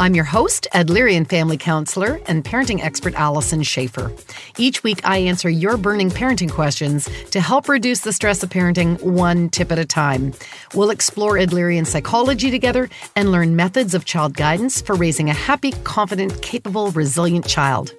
I'm your host, Adlerian family counselor and parenting expert Alyson Schafer. Each week, I answer your burning parenting questions to help reduce the stress of parenting one tip at a time. We'll explore Adlerian psychology together and learn methods of child guidance for raising a happy, confident, capable, resilient child.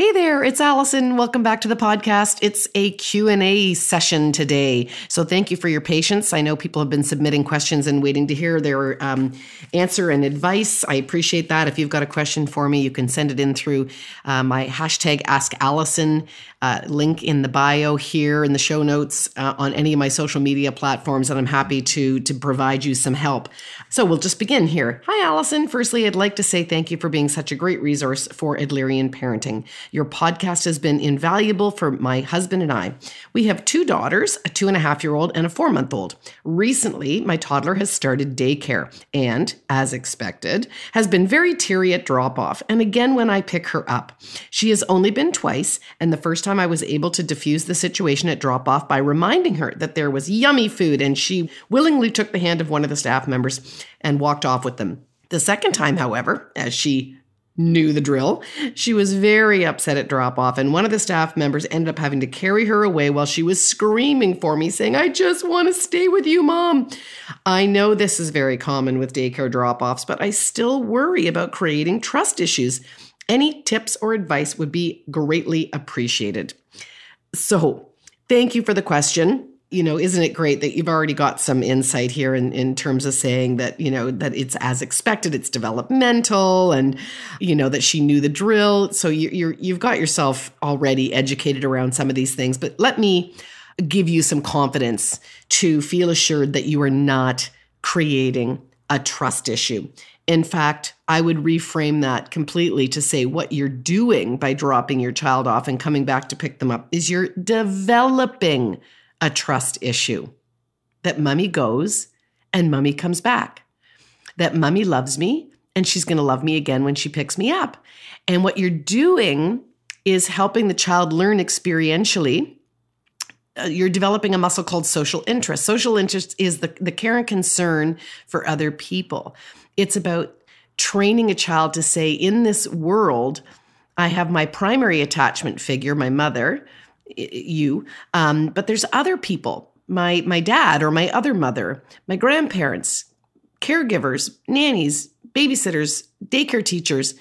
Hey there, it's Alyson. Welcome back to the podcast. It's a Q&A session today. So thank you for your patience. I know people have been submitting questions and waiting to hear their um, answer and advice. I appreciate that. If you've got a question for me, you can send it in through uh, my hashtag Ask Alyson uh, link in the bio here in the show notes uh, on any of my social media platforms, and I'm happy to to provide you some help. So we'll just begin here. Hi, Alyson. Firstly, I'd like to say thank you for being such a great resource for Adlerian parenting. Your podcast has been invaluable for my husband and I. We have two daughters, a two and a half year old and a four month old. Recently, my toddler has started daycare and, as expected, has been very teary at drop off and again when I pick her up. She has only been twice, and the first time I was able to diffuse the situation at drop off by reminding her that there was yummy food, and she willingly took the hand of one of the staff members and walked off with them. The second time, however, as she knew the drill. She was very upset at drop off, and one of the staff members ended up having to carry her away while she was screaming for me, saying, I just want to stay with you, mom. I know this is very common with daycare drop offs, but I still worry about creating trust issues. Any tips or advice would be greatly appreciated. So, thank you for the question. You know, isn't it great that you've already got some insight here in, in terms of saying that, you know, that it's as expected, it's developmental, and, you know, that she knew the drill. So you, you're, you've got yourself already educated around some of these things. But let me give you some confidence to feel assured that you are not creating a trust issue. In fact, I would reframe that completely to say what you're doing by dropping your child off and coming back to pick them up is you're developing a trust issue. That mummy goes and mummy comes back. That mummy loves me and she's going to love me again when she picks me up. And what you're doing is helping the child learn experientially uh, you're developing a muscle called social interest. Social interest is the, the care and concern for other people. It's about training a child to say, in this world, I have my primary attachment figure, my mother, you, um, but there's other people, my my dad or my other mother, my grandparents, caregivers, nannies, babysitters, daycare teachers.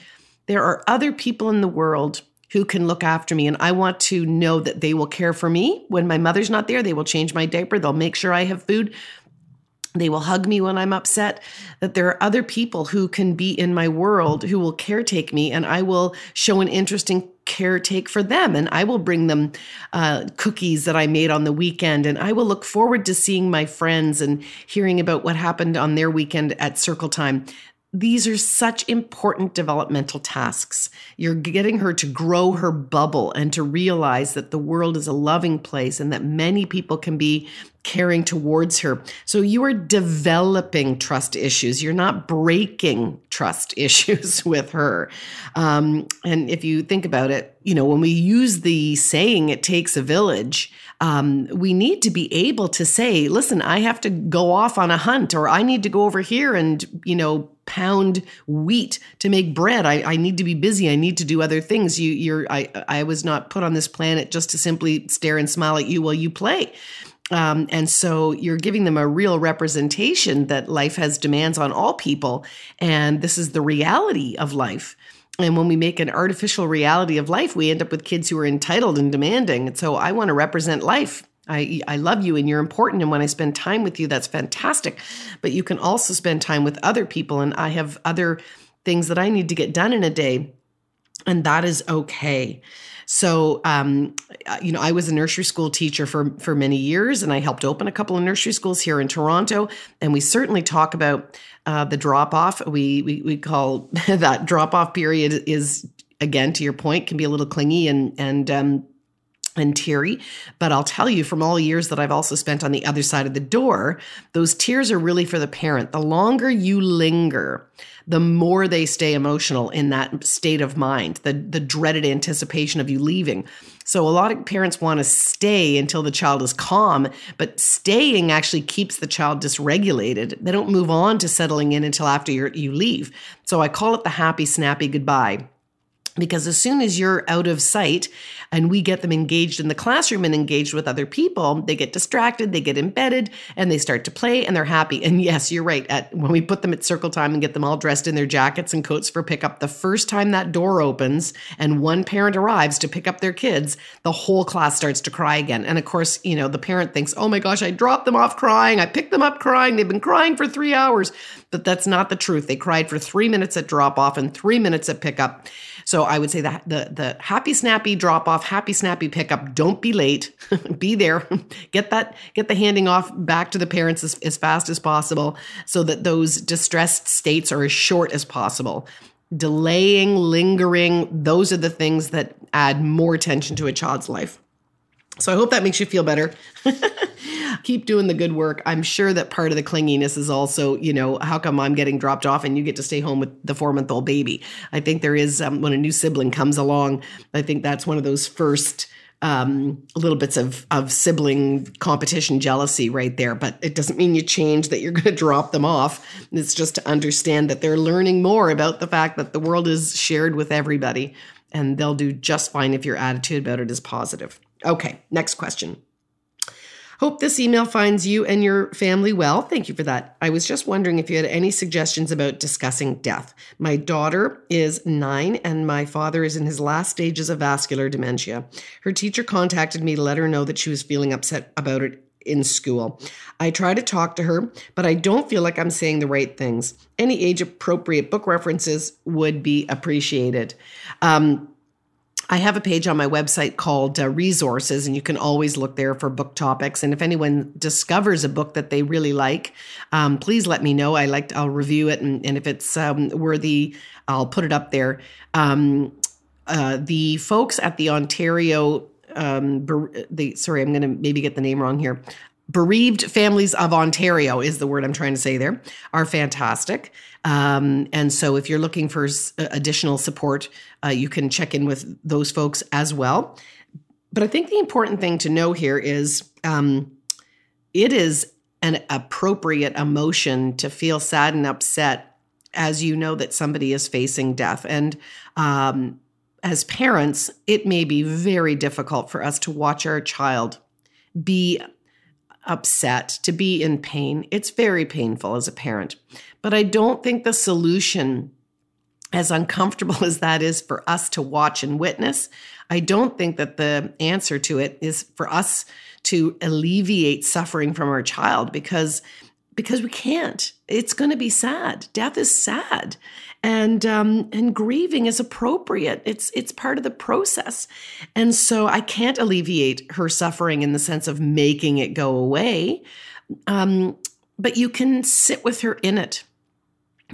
There are other people in the world who can look after me. And I want to know that they will care for me when my mother's not there. They will change my diaper. They'll make sure I have food. They will hug me when I'm upset. That there are other people who can be in my world who will caretake me, and I will show an interesting caretake for them. And I will bring them uh, cookies that I made on the weekend. And I will look forward to seeing my friends and hearing about what happened on their weekend at circle time these are such important developmental tasks. You're getting her to grow her bubble and to realize that the world is a loving place and that many people can be caring towards her. So you are developing trust issues. You're not breaking trust issues with her. Um, and if you think about it, you know, when we use the saying, it takes a village, um, we need to be able to say, listen, I have to go off on a hunt, or I need to go over here and, you know, pound wheat to make bread. I, I need to be busy. I need to do other things. You, you're, I, I was not put on this planet just to simply stare and smile at you while you play. Um, and so you're giving them a real representation that life has demands on all people. And this is the reality of life. And when we make an artificial reality of life, we end up with kids who are entitled and demanding. And so I want to represent life. I, I love you and you're important. And when I spend time with you, that's fantastic. But you can also spend time with other people. And I have other things that I need to get done in a day. And that is okay. So, um, uh, you know, I was a nursery school teacher for for many years, and I helped open a couple of nursery schools here in Toronto. And we certainly talk about uh, the drop off. We, we we call that drop off period is again to your point can be a little clingy and and um, and teary. But I'll tell you from all years that I've also spent on the other side of the door, those tears are really for the parent. The longer you linger, the more they stay emotional in that state of mind, the, the dreaded anticipation of you leaving. So a lot of parents want to stay until the child is calm, but staying actually keeps the child dysregulated. They don't move on to settling in until after you leave. So I call it the happy, snappy goodbye because as soon as you're out of sight and we get them engaged in the classroom and engaged with other people, they get distracted, they get embedded, and they start to play and they're happy. And yes, you're right. At when we put them at circle time and get them all dressed in their jackets and coats for pickup, the first time that door opens and one parent arrives to pick up their kids, the whole class starts to cry again. And of course, you know, the parent thinks, "Oh my gosh, I dropped them off crying. I picked them up crying. They've been crying for 3 hours." But that's not the truth. They cried for 3 minutes at drop off and 3 minutes at pickup. So I would say that the the happy snappy drop off, happy snappy pickup. Don't be late. be there. get that get the handing off back to the parents as, as fast as possible, so that those distressed states are as short as possible. Delaying, lingering, those are the things that add more tension to a child's life. So I hope that makes you feel better. Keep doing the good work. I'm sure that part of the clinginess is also, you know, how come I'm getting dropped off and you get to stay home with the four month old baby? I think there is, um, when a new sibling comes along, I think that's one of those first um, little bits of, of sibling competition jealousy right there. But it doesn't mean you change that you're going to drop them off. It's just to understand that they're learning more about the fact that the world is shared with everybody and they'll do just fine if your attitude about it is positive. Okay, next question. Hope this email finds you and your family well. Thank you for that. I was just wondering if you had any suggestions about discussing death. My daughter is nine and my father is in his last stages of vascular dementia. Her teacher contacted me to let her know that she was feeling upset about it in school. I try to talk to her, but I don't feel like I'm saying the right things. Any age appropriate book references would be appreciated. Um, I have a page on my website called uh, resources, and you can always look there for book topics. And if anyone discovers a book that they really like, um, please let me know. I like I'll review it, and, and if it's um, worthy, I'll put it up there. Um, uh, the folks at the Ontario, um, the sorry, I'm going to maybe get the name wrong here. Bereaved Families of Ontario is the word I'm trying to say there, are fantastic. Um, and so if you're looking for s- additional support, uh, you can check in with those folks as well. But I think the important thing to know here is um, it is an appropriate emotion to feel sad and upset as you know that somebody is facing death. And um, as parents, it may be very difficult for us to watch our child be upset, to be in pain. It's very painful as a parent. But I don't think the solution, as uncomfortable as that is for us to watch and witness, I don't think that the answer to it is for us to alleviate suffering from our child because because we can't. It's going to be sad. Death is sad and um, and grieving is appropriate. It's it's part of the process, and so I can't alleviate her suffering in the sense of making it go away, um, but you can sit with her in it,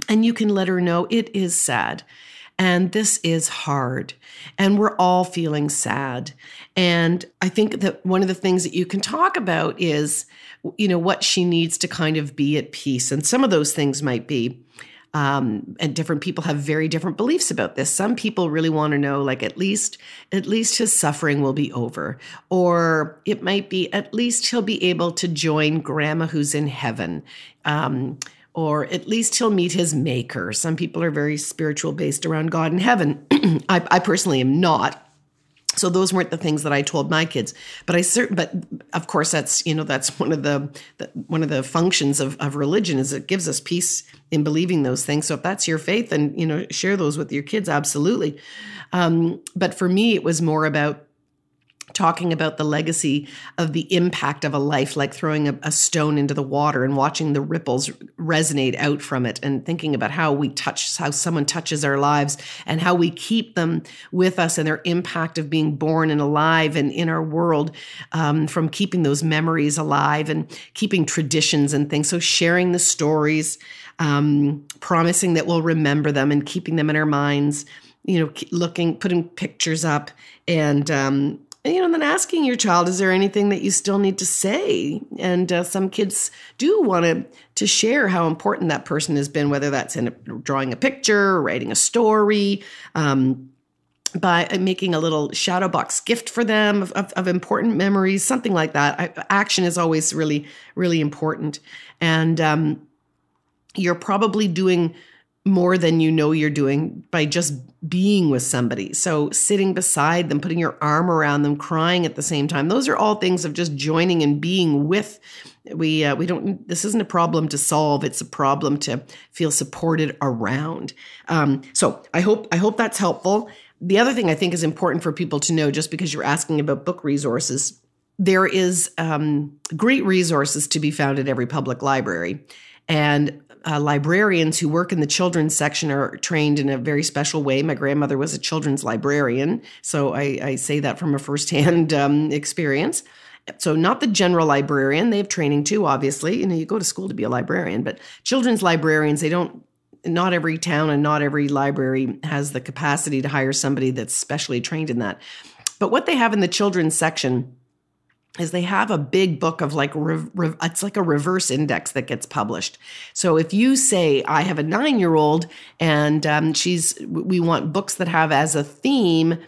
and you can let her know it is sad, And this is hard. And we're all feeling sad. And I think that one of the things that you can talk about is, you know, what she needs to kind of be at peace. And some of those things might be, um, and different people have very different beliefs about this. Some people really want to know, like at least, at least his suffering will be over, or it might be at least he'll be able to join Grandma who's in heaven. Um, or at least he'll meet his maker. Some people are very spiritual based around God and heaven. I, I, personally am not. So those weren't the things that I told my kids, but I certain, but of course that's you know that's one of the, the, one of the functions of, of religion is it gives us peace in believing those things. So if that's your faith, then you know share those with your kids absolutely. Um, but for me, it was more about talking about the legacy of the impact of a life, like throwing a, a, stone into the water and watching the ripples resonate out from it, and thinking about how we touch, how someone touches our lives, and how we keep them with us and their impact of being born and alive and in our world um, from keeping those memories alive and keeping traditions and things. So, sharing the stories, um, promising that we'll remember them and keeping them in our minds you know, looking, putting pictures up and um, you know, and then asking your child, is there anything that you still need to say? And uh, some kids do want to to share how important that person has been, whether that's in a, drawing a picture, writing a story, um, by making a little shadow box gift for them of, of, of important memories, something like that. I, action is always really, really important, and um, you're probably doing more than you know you're doing by just being with somebody. So, sitting beside them, putting your arm around them, crying at the same time. Those are all things of just joining and being with. We uh, we don't. This isn't a problem to solve. It's a problem to feel supported around. Um, so, I hope I hope that's helpful. The other thing I think is important for people to know, just because you're asking about book resources, there is um, great resources to be found at every public library. And uh, librarians who work in the children's section are trained in a very special way. My grandmother was a children's librarian, so I, I say that from a firsthand um, experience. So, not the general librarian, they have training too, obviously. You know, you go to school to be a librarian, but children's librarians, they don't, not every town and not every library has the capacity to hire somebody that's specially trained in that. But what they have in the children's section is they have a big book of like re, re, it's like a reverse index that gets published. So if you say i have a nine year old and um, she's we want books that have as a theme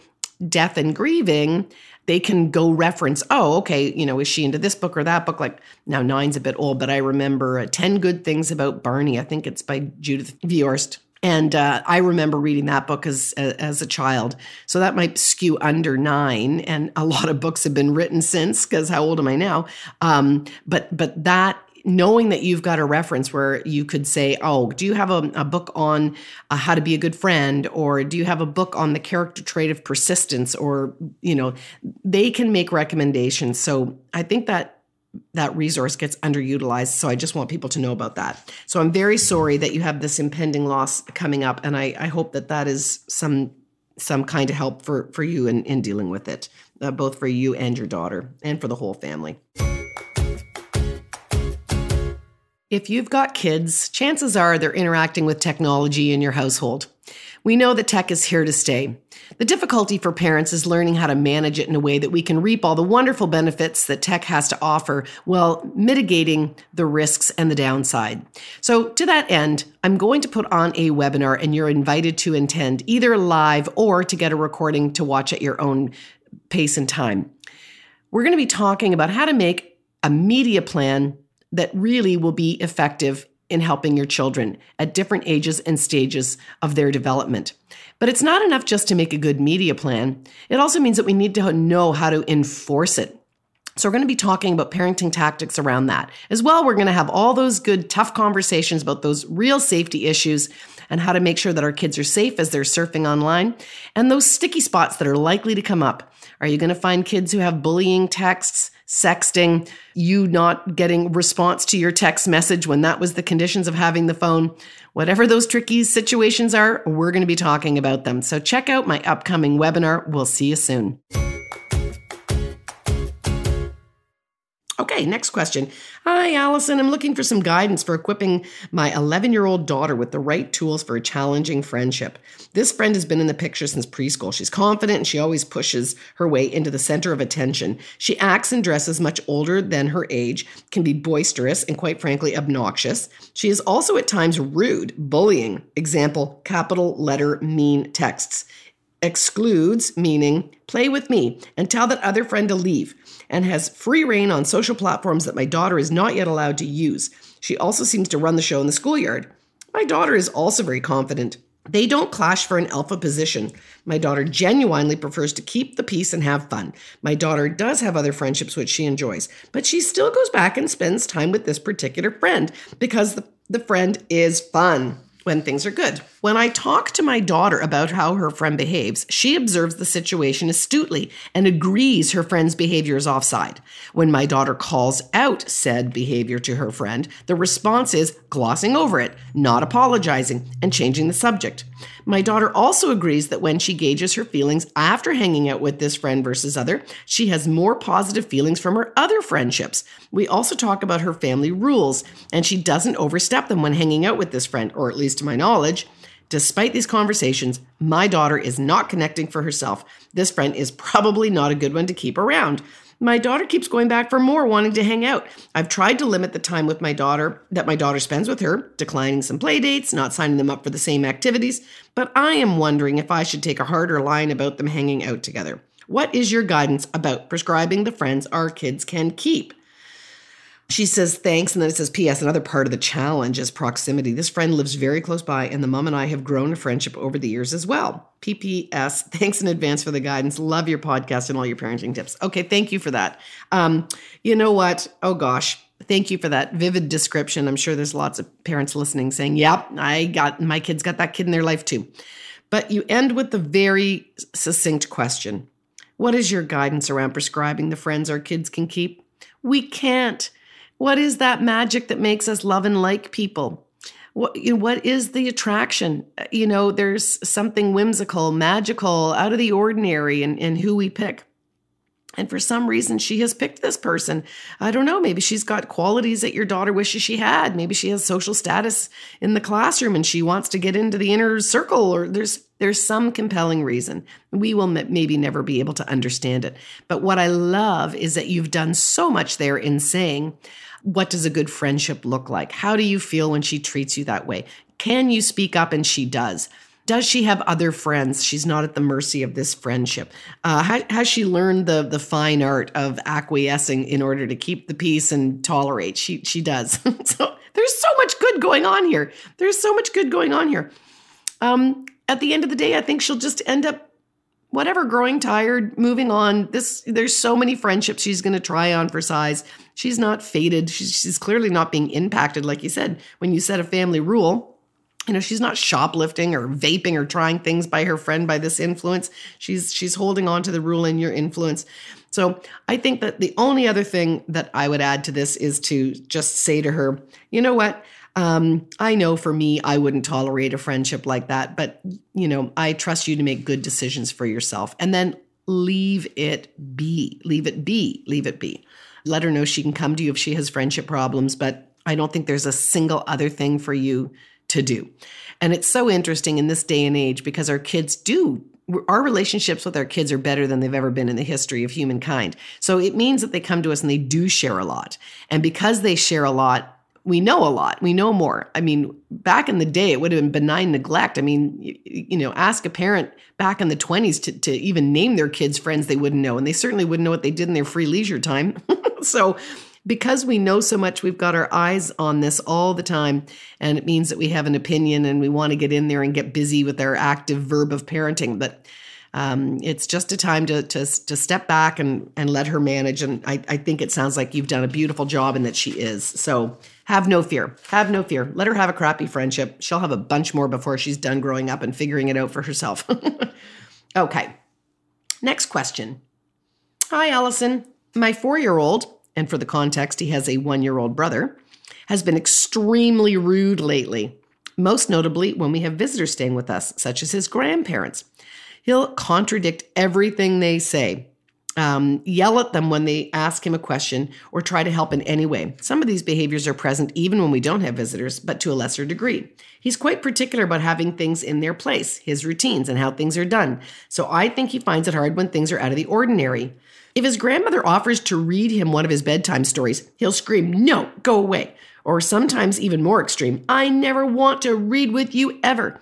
death and grieving they can go reference oh okay you know is she into this book or that book? Like now nine's a bit old but i remember uh, 10 good things about barney. I think it's by judith viorst and uh, I remember reading that book as as a child, so that might skew under nine. And a lot of books have been written since, because how old am I now? Um, but but that knowing that you've got a reference where you could say, "Oh, do you have a, a book on uh, how to be a good friend?" or "Do you have a book on the character trait of persistence?" or you know, they can make recommendations. So I think that that resource gets underutilized. So I just want people to know about that. So I'm very sorry that you have this impending loss coming up, and I, I hope that that is some some kind of help for for you in, in dealing with it, uh, both for you and your daughter, and for the whole family. If you've got kids, chances are they're interacting with technology in your household. We know that tech is here to stay. The difficulty for parents is learning how to manage it in a way that we can reap all the wonderful benefits that tech has to offer while mitigating the risks and the downside. So, to that end, I'm going to put on a webinar and you're invited to attend either live or to get a recording to watch at your own pace and time. We're going to be talking about how to make a media plan that really will be effective in helping your children at different ages and stages of their development. But it's not enough just to make a good media plan. It also means that we need to know how to enforce it. So, we're going to be talking about parenting tactics around that. As well, we're going to have all those good, tough conversations about those real safety issues and how to make sure that our kids are safe as they're surfing online and those sticky spots that are likely to come up. Are you going to find kids who have bullying texts? Sexting, you not getting response to your text message when that was the conditions of having the phone. Whatever those tricky situations are, we're going to be talking about them. So check out my upcoming webinar. We'll see you soon. Okay, next question. Hi, Alyson. I'm looking for some guidance for equipping my 11 year old daughter with the right tools for a challenging friendship. This friend has been in the picture since preschool. She's confident and she always pushes her way into the center of attention. She acts and dresses much older than her age, can be boisterous and quite frankly obnoxious. She is also at times rude, bullying. Example, capital letter mean texts excludes, meaning play with me and tell that other friend to leave, and has free reign on social platforms that my daughter is not yet allowed to use. She also seems to run the show in the schoolyard. My daughter is also very confident. They don't clash for an alpha position. My daughter genuinely prefers to keep the peace and have fun. My daughter does have other friendships which she enjoys, but she still goes back and spends time with this particular friend because the, the friend is fun when things are good. When I talk to my daughter about how her friend behaves, she observes the situation astutely and agrees her friend's behavior is offside. When my daughter calls out said behavior to her friend, the response is glossing over it, not apologizing, and changing the subject. My daughter also agrees that when she gauges her feelings after hanging out with this friend versus other, she has more positive feelings from her other friendships. We also talk about her family rules, and she doesn't overstep them when hanging out with this friend, or at least to my knowledge. Despite these conversations, my daughter is not connecting for herself. This friend is probably not a good one to keep around. My daughter keeps going back for more, wanting to hang out. I've tried to limit the time with my daughter that my daughter spends with her, declining some play dates, not signing them up for the same activities, but I am wondering if I should take a harder line about them hanging out together. What is your guidance about prescribing the friends our kids can keep? She says thanks, and then it says P.S. Another part of the challenge is proximity. This friend lives very close by, and the mom and I have grown a friendship over the years as well. P.P.S. Thanks in advance for the guidance. Love your podcast and all your parenting tips. Okay, thank you for that. Um, you know what? Oh gosh, thank you for that vivid description. I'm sure there's lots of parents listening saying, "Yep, I got my kids got that kid in their life too." But you end with the very succinct question: What is your guidance around prescribing the friends our kids can keep? We can't. What is that magic that makes us love and like people? What, you know, what is the attraction? You know, there's something whimsical, magical, out of the ordinary in, in who we pick. And for some reason, she has picked this person. I don't know. Maybe she's got qualities that your daughter wishes she had. Maybe she has social status in the classroom and she wants to get into the inner circle, or there's there's some compelling reason. We will maybe never be able to understand it. But what I love is that you've done so much there in saying, what does a good friendship look like? How do you feel when she treats you that way? Can you speak up? And she does. Does she have other friends? She's not at the mercy of this friendship. Uh, how, has she learned the the fine art of acquiescing in order to keep the peace and tolerate? She she does. so there's so much good going on here. There's so much good going on here. Um, at the end of the day, I think she'll just end up whatever growing tired moving on this there's so many friendships she's going to try on for size. She's not faded. She's, she's clearly not being impacted like you said when you set a family rule. You know she's not shoplifting or vaping or trying things by her friend by this influence. She's she's holding on to the rule in your influence. So i think that the only other thing that i would add to this is to just say to her you know what um, I know for me, I wouldn't tolerate a friendship like that, but you know, I trust you to make good decisions for yourself and then leave it be. Leave it be. Leave it be. Let her know she can come to you if she has friendship problems, but I don't think there's a single other thing for you to do. And it's so interesting in this day and age because our kids do our relationships with our kids are better than they've ever been in the history of humankind. So it means that they come to us and they do share a lot. And because they share a lot, we know a lot. We know more. I mean, back in the day, it would have been benign neglect. I mean, you, you, know, ask a parent back in the 20s to, to even name their kids friends they wouldn't know. And they certainly wouldn't know what they did in their free leisure time. so, because we know so much, we've got our eyes on this all the time. And it means that we have an opinion and we want to get in there and get busy with our active verb of parenting. But um, it's just a time to, to, to step back and, and let her manage. And I, I think it sounds like you've done a beautiful job and that she is. So have no fear. Have no fear. Let her have a crappy friendship. She'll have a bunch more before she's done growing up and figuring it out for herself. okay. Next question. Hi, Alyson. My four year old, and for the context, he has a one year old brother, has been extremely rude lately, most notably when we have visitors staying with us, such as his grandparents. He'll contradict everything they say. Um, yell at them when they ask him a question, or try to help in any way. Some of these behaviors are present even when we don't have visitors, but to a lesser degree. He's quite particular about having things in their place, his routines, and how things are done. So I think he finds it hard when things are out of the ordinary. If his grandmother offers to read him one of his bedtime stories, he'll scream, No, go away. Or sometimes even more extreme, I never want to read with you ever.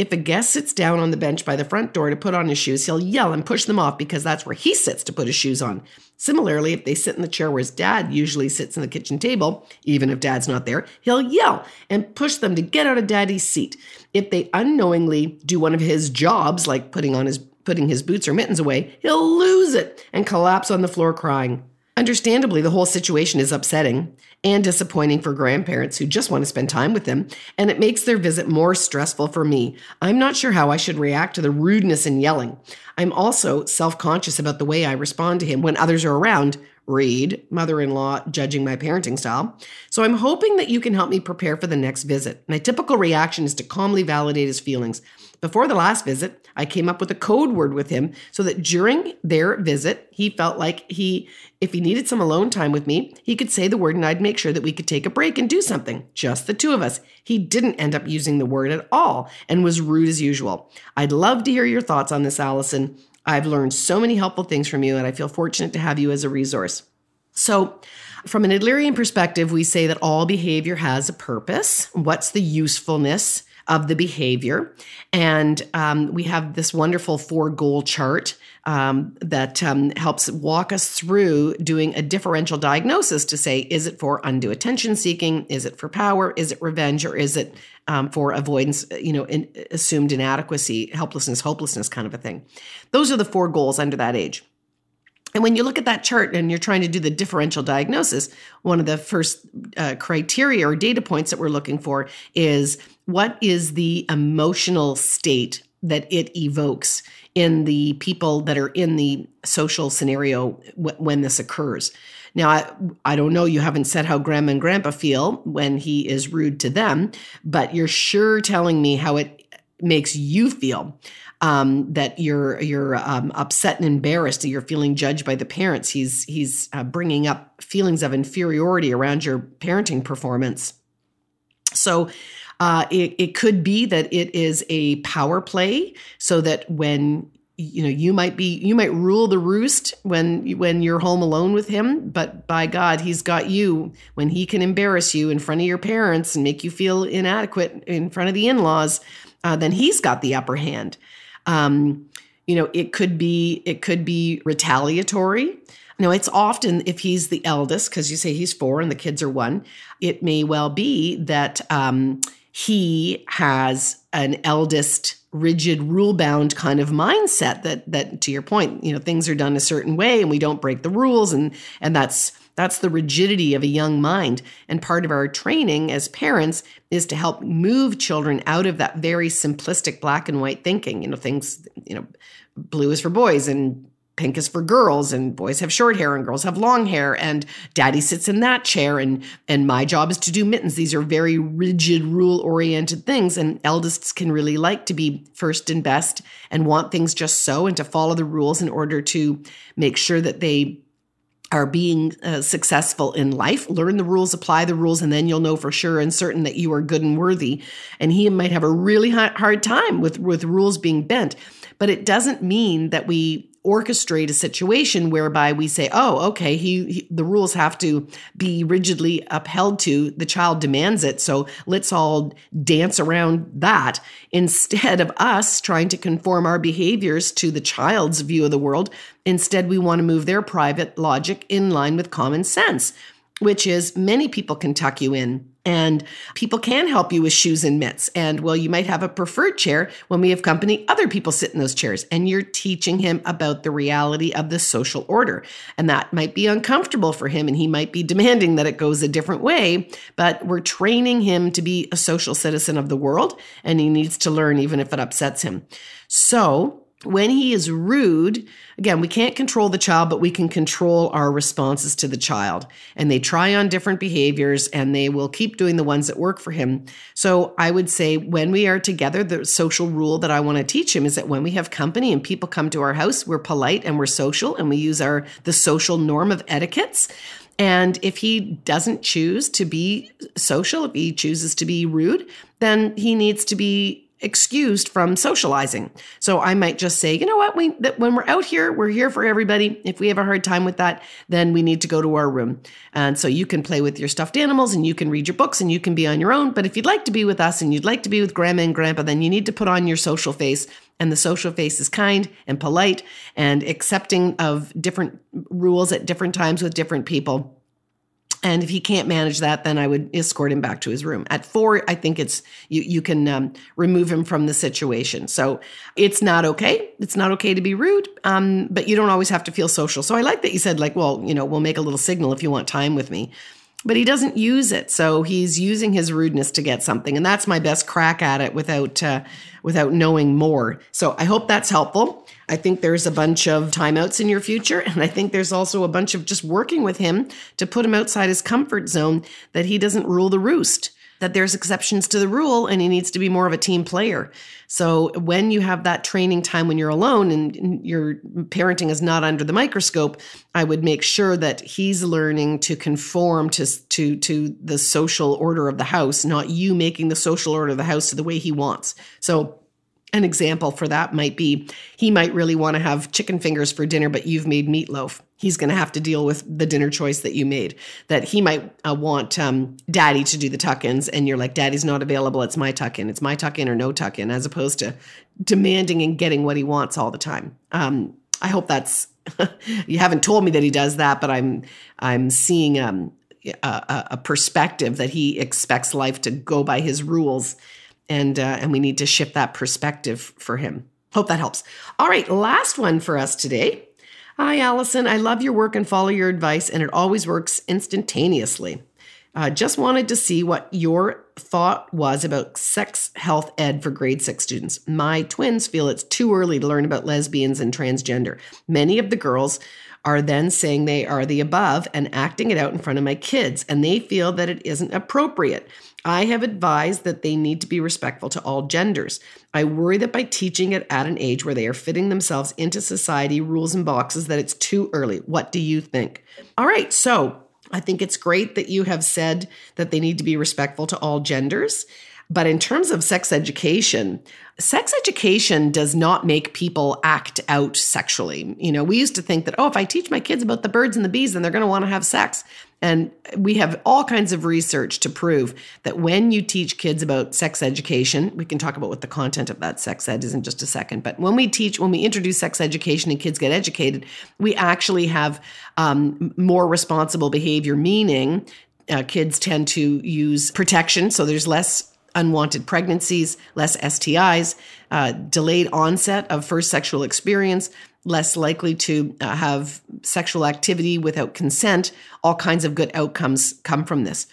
If a guest sits down on the bench by the front door to put on his shoes, he'll yell and push them off because that's where he sits to put his shoes on. Similarly, if they sit in the chair where his dad usually sits in the kitchen table, even if dad's not there, he'll yell and push them to get out of daddy's seat. If they unknowingly do one of his jobs, like putting on his putting his boots or mittens away, he'll lose it and collapse on the floor crying. Understandably, the whole situation is upsetting and disappointing for grandparents who just want to spend time with them, and it makes their visit more stressful for me. I'm not sure how I should react to the rudeness and yelling. I'm also self conscious about the way I respond to him when others are around. Read, mother in law judging my parenting style. So I'm hoping that you can help me prepare for the next visit. My typical reaction is to calmly validate his feelings. Before the last visit, I came up with a code word with him so that during their visit, he felt like he, if he needed some alone time with me, he could say the word and I'd make sure that we could take a break and do something. Just the two of us. He didn't end up using the word at all and was rude as usual. I'd love to hear your thoughts on this, Alyson. I've learned so many helpful things from you, and I feel fortunate to have you as a resource. So, from an Adlerian perspective, we say that all behavior has a purpose. What's the usefulness? Of the behavior. And um, we have this wonderful four goal chart um, that um, helps walk us through doing a differential diagnosis to say, is it for undue attention seeking? Is it for power? Is it revenge? Or is it um, for avoidance, you know, in, assumed inadequacy, helplessness, hopelessness kind of a thing? Those are the four goals under that age. And when you look at that chart and you're trying to do the differential diagnosis, one of the first uh, criteria or data points that we're looking for is what is the emotional state that it evokes in the people that are in the social scenario w- when this occurs. Now, I, I don't know, you haven't said how grandma and grandpa feel when he is rude to them, but you're sure telling me how it makes you feel um, that you're you're um, upset and embarrassed, that you're feeling judged by the parents. He's he's uh, bringing up feelings of inferiority around your parenting performance. So. Uh, it, it could be that it is a power play so that when you know you might be you might rule the roost when when you're home alone with him but by god he's got you when he can embarrass you in front of your parents and make you feel inadequate in front of the in-laws uh, then he's got the upper hand um, you know, it could be it could be retaliatory. Now, it's often if he's the eldest, because you say he's four and the kids are one, it may well be that um, he has an eldest rigid rule bound kind of mindset that that to your point you know things are done a certain way and we don't break the rules and and that's that's the rigidity of a young mind. And part of our training as parents is to help move children out of that very simplistic black and white thinking. You know, things, you know, blue is for boys and pink is for girls and boys have short hair and girls have long hair and daddy sits in that chair and and my job is to do mittens these are very rigid rule oriented things and eldests can really like to be first and best and want things just so and to follow the rules in order to make sure that they are being uh, successful in life. Learn the rules, apply the rules, and then you'll know for sure and certain that you are good and worthy. And he might have a really hard time with, with rules being bent. But it doesn't mean that we orchestrate a situation whereby we say, "Oh, okay, he, he, the rules have to be rigidly upheld to. The child demands it, so let's all dance around that." Instead of us trying to conform our behaviors to the child's view of the world, instead we want to move their private logic in line with common sense, which is many people can tuck you in and people can help you with shoes and mitts. And well, you might have a preferred chair. When we have company, other people sit in those chairs and you're teaching him about the reality of the social order. And that might be uncomfortable for him and he might be demanding that it goes a different way. But we're training him to be a social citizen of the world and he needs to learn even if it upsets him. So when he is rude, again, we can't control the child, but we can control our responses to the child. And they try on different behaviors and they will keep doing the ones that work for him. So I would say when we are together, the social rule that I want to teach him is that when we have company and people come to our house, we're polite and we're social and we use our the social norm of etiquettes. And if he doesn't choose to be social, if he chooses to be rude, then he needs to be excused from socializing. So I might just say, you know what, we that when we're out here, we're here for everybody. If we have a hard time with that, then we need to go to our room. And so you can play with your stuffed animals and you can read your books and you can be on your own. But if you'd like to be with us and you'd like to be with grandma and grandpa, then you need to put on your social face. And the social face is kind and polite and accepting of different rules at different times with different people and if he can't manage that, then I would escort him back to his room. At four, I think it's you. You can um, remove him from the situation. So it's not okay. It's not okay to be rude, um, but you don't always have to feel social. So I like that you said like, well, you know, we'll make a little signal if you want time with me but he doesn't use it. So he's using his rudeness to get something, and that's my best crack at it without uh, without knowing more. So I hope that's helpful. I think there's a bunch of timeouts in your future, and I think there's also a bunch of just working with him to put him outside his comfort zone that he doesn't rule the roost that there's exceptions to the rule and he needs to be more of a team player. So when you have that training time when you're alone and your parenting is not under the microscope, I would make sure that he's learning to conform to to to the social order of the house, not you making the social order of the house to the way he wants. So an example for that might be he might really want to have chicken fingers for dinner, but you've made meatloaf. He's going to have to deal with the dinner choice that you made. That he might uh, want um, daddy to do the tuck ins, and you're like, daddy's not available. It's my tuck in. It's my tuck in or no tuck in, as opposed to demanding and getting what he wants all the time. Um, I hope that's. you haven't told me that he does that, but I'm I'm seeing um, a, a perspective that he expects life to go by his rules and uh, and we need to shift that perspective for him. Hope that helps. All right, last one for us today. Hi, Alyson. I love your work and follow your advice, and it always works instantaneously. Uh, just wanted to see what your thought was about sex health ed for grade six students. My twins feel it's too early to learn about lesbians and transgender. Many of the girls are then saying they are the above and acting it out in front of my kids, and they feel that it isn't appropriate. I have advised that they need to be respectful to all genders. I worry that by teaching it at an age where they are fitting themselves into society rules and boxes that it's too early. What do you think? All right, so I think it's great that you have said that they need to be respectful to all genders. But in terms of sex education, sex education does not make people act out sexually. You know, we used to think that, oh, if I teach my kids about the birds and the bees, then they're going to want to have sex. And we have all kinds of research to prove that when you teach kids about sex education, we can talk about what the content of that sex ed is in just a second. But when we teach, when we introduce sex education and kids get educated, we actually have um, more responsible behavior, meaning uh, kids tend to use protection. So there's less unwanted pregnancies, less STIs, uh, delayed onset of first sexual experience, less likely to uh, have sexual activity without consent. All kinds of good outcomes come from this.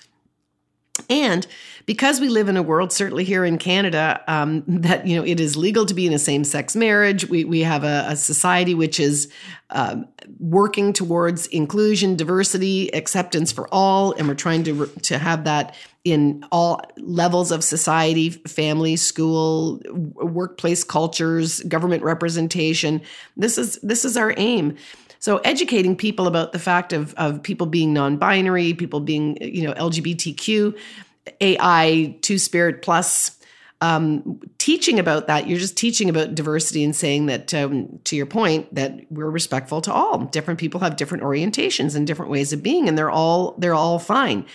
And because we live in a world, certainly here in Canada, um, that you know it is legal to be in a same-sex marriage. We we have a, a society which is uh, working towards inclusion, diversity, acceptance for all, and we're trying to to have that in all levels of society family school workplace cultures government representation this is this is our aim so educating people about the fact of, of people being non-binary people being you know lgbtq ai two spirit plus um, teaching about that you're just teaching about diversity and saying that um, to your point that we're respectful to all. Different people have different orientations and different ways of being and they're all they're all fine.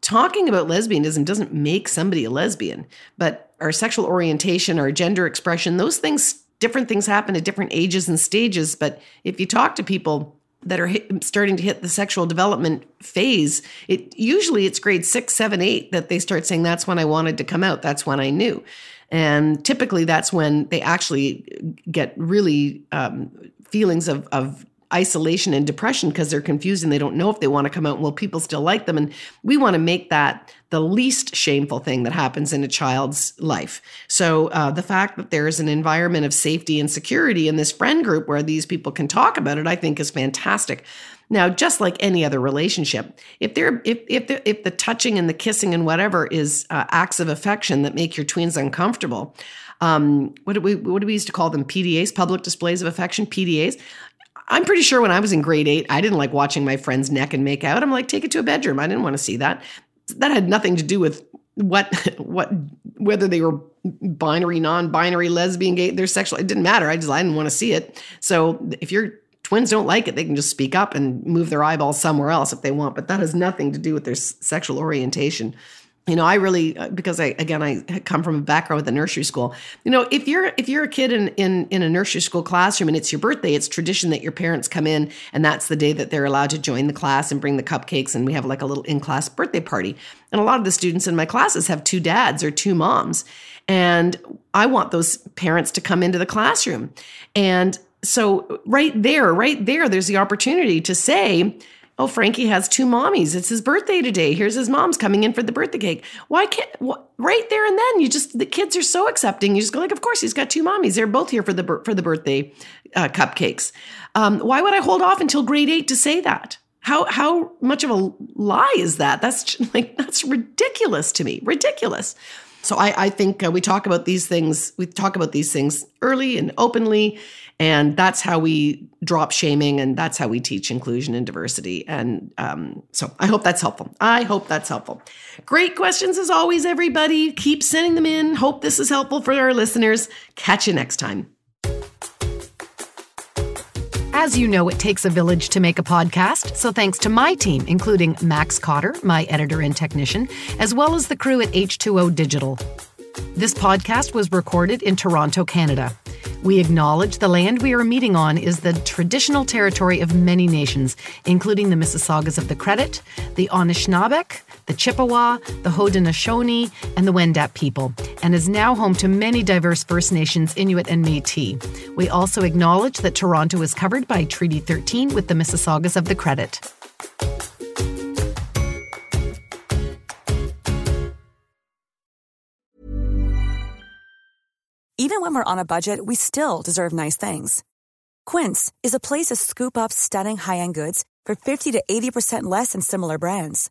Talking about lesbianism doesn't make somebody a lesbian, but our sexual orientation, our gender expression, those things, different things happen at different ages and stages. But if you talk to people that are hit, starting to hit the sexual development phase, it usually it's grade six, seven, eight that they start saying, "That's when I wanted to come out. That's when I knew." And typically, that's when they actually get really um, feelings of, of isolation and depression because they're confused and they don't know if they want to come out. Will people still like them? And we want to make that the least shameful thing that happens in a child's life. So uh, the fact that there's an environment of safety and security in this friend group where these people can talk about it, I think is fantastic. Now, just like any other relationship, if they're if if the, if the touching and the kissing and whatever is uh, acts of affection that make your tweens uncomfortable, um, what do we what do we used to call them? PDAs, public displays of affection, PDAs. I'm pretty sure when I was in grade eight, I didn't like watching my friends neck and make out. I'm like, take it to a bedroom. I didn't want to see that. That had nothing to do with what what whether they were binary, non-binary, lesbian, gay, their sexual. It didn't matter. I just I didn't want to see it. So if your twins don't like it, they can just speak up and move their eyeballs somewhere else if they want. But that has nothing to do with their sexual orientation you know i really uh, because i again i come from a background with a nursery school. You know if you're if you're a kid in in in a nursery school classroom and it's your birthday it's tradition that your parents come in and that's the day that they're allowed to join the class and bring the cupcakes and we have like a little in-class birthday party. And a lot of the students in my classes have two dads or two moms. And i want those parents to come into the classroom. And so right there right there there's the opportunity to say Oh, Frankie has two mommies. It's his birthday today. Here's his mom's coming in for the birthday cake. Why can't what, right there and then you just the kids are so accepting. You just go like, of course he's got two mommies. They're both here for the for the birthday uh, cupcakes. Um, why would I hold off until grade eight to say that? How how much of a lie is that? That's like that's ridiculous to me. Ridiculous. So I, I think uh, we talk about these things. We talk about these things early and openly, and that's how we drop shaming, and that's how we teach inclusion and diversity. And um, so I hope that's helpful. I hope that's helpful. Great questions as always, everybody. Keep sending them in. Hope this is helpful for our listeners. Catch you next time. As you know, it takes a village to make a podcast, so thanks to my team, including Max Cotter, my editor and technician, as well as the crew at H2O Digital. This podcast was recorded in Toronto, Canada. We acknowledge the land we are meeting on is the traditional territory of many nations, including the Mississaugas of the Credit, the Anishinaabeg, the Chippewa, the Haudenosaunee, and the Wendat people, and is now home to many diverse First Nations, Inuit, and Metis. We also acknowledge that Toronto is covered by Treaty 13 with the Mississaugas of the Credit. Even when we're on a budget, we still deserve nice things. Quince is a place to scoop up stunning high end goods for 50 to 80% less than similar brands.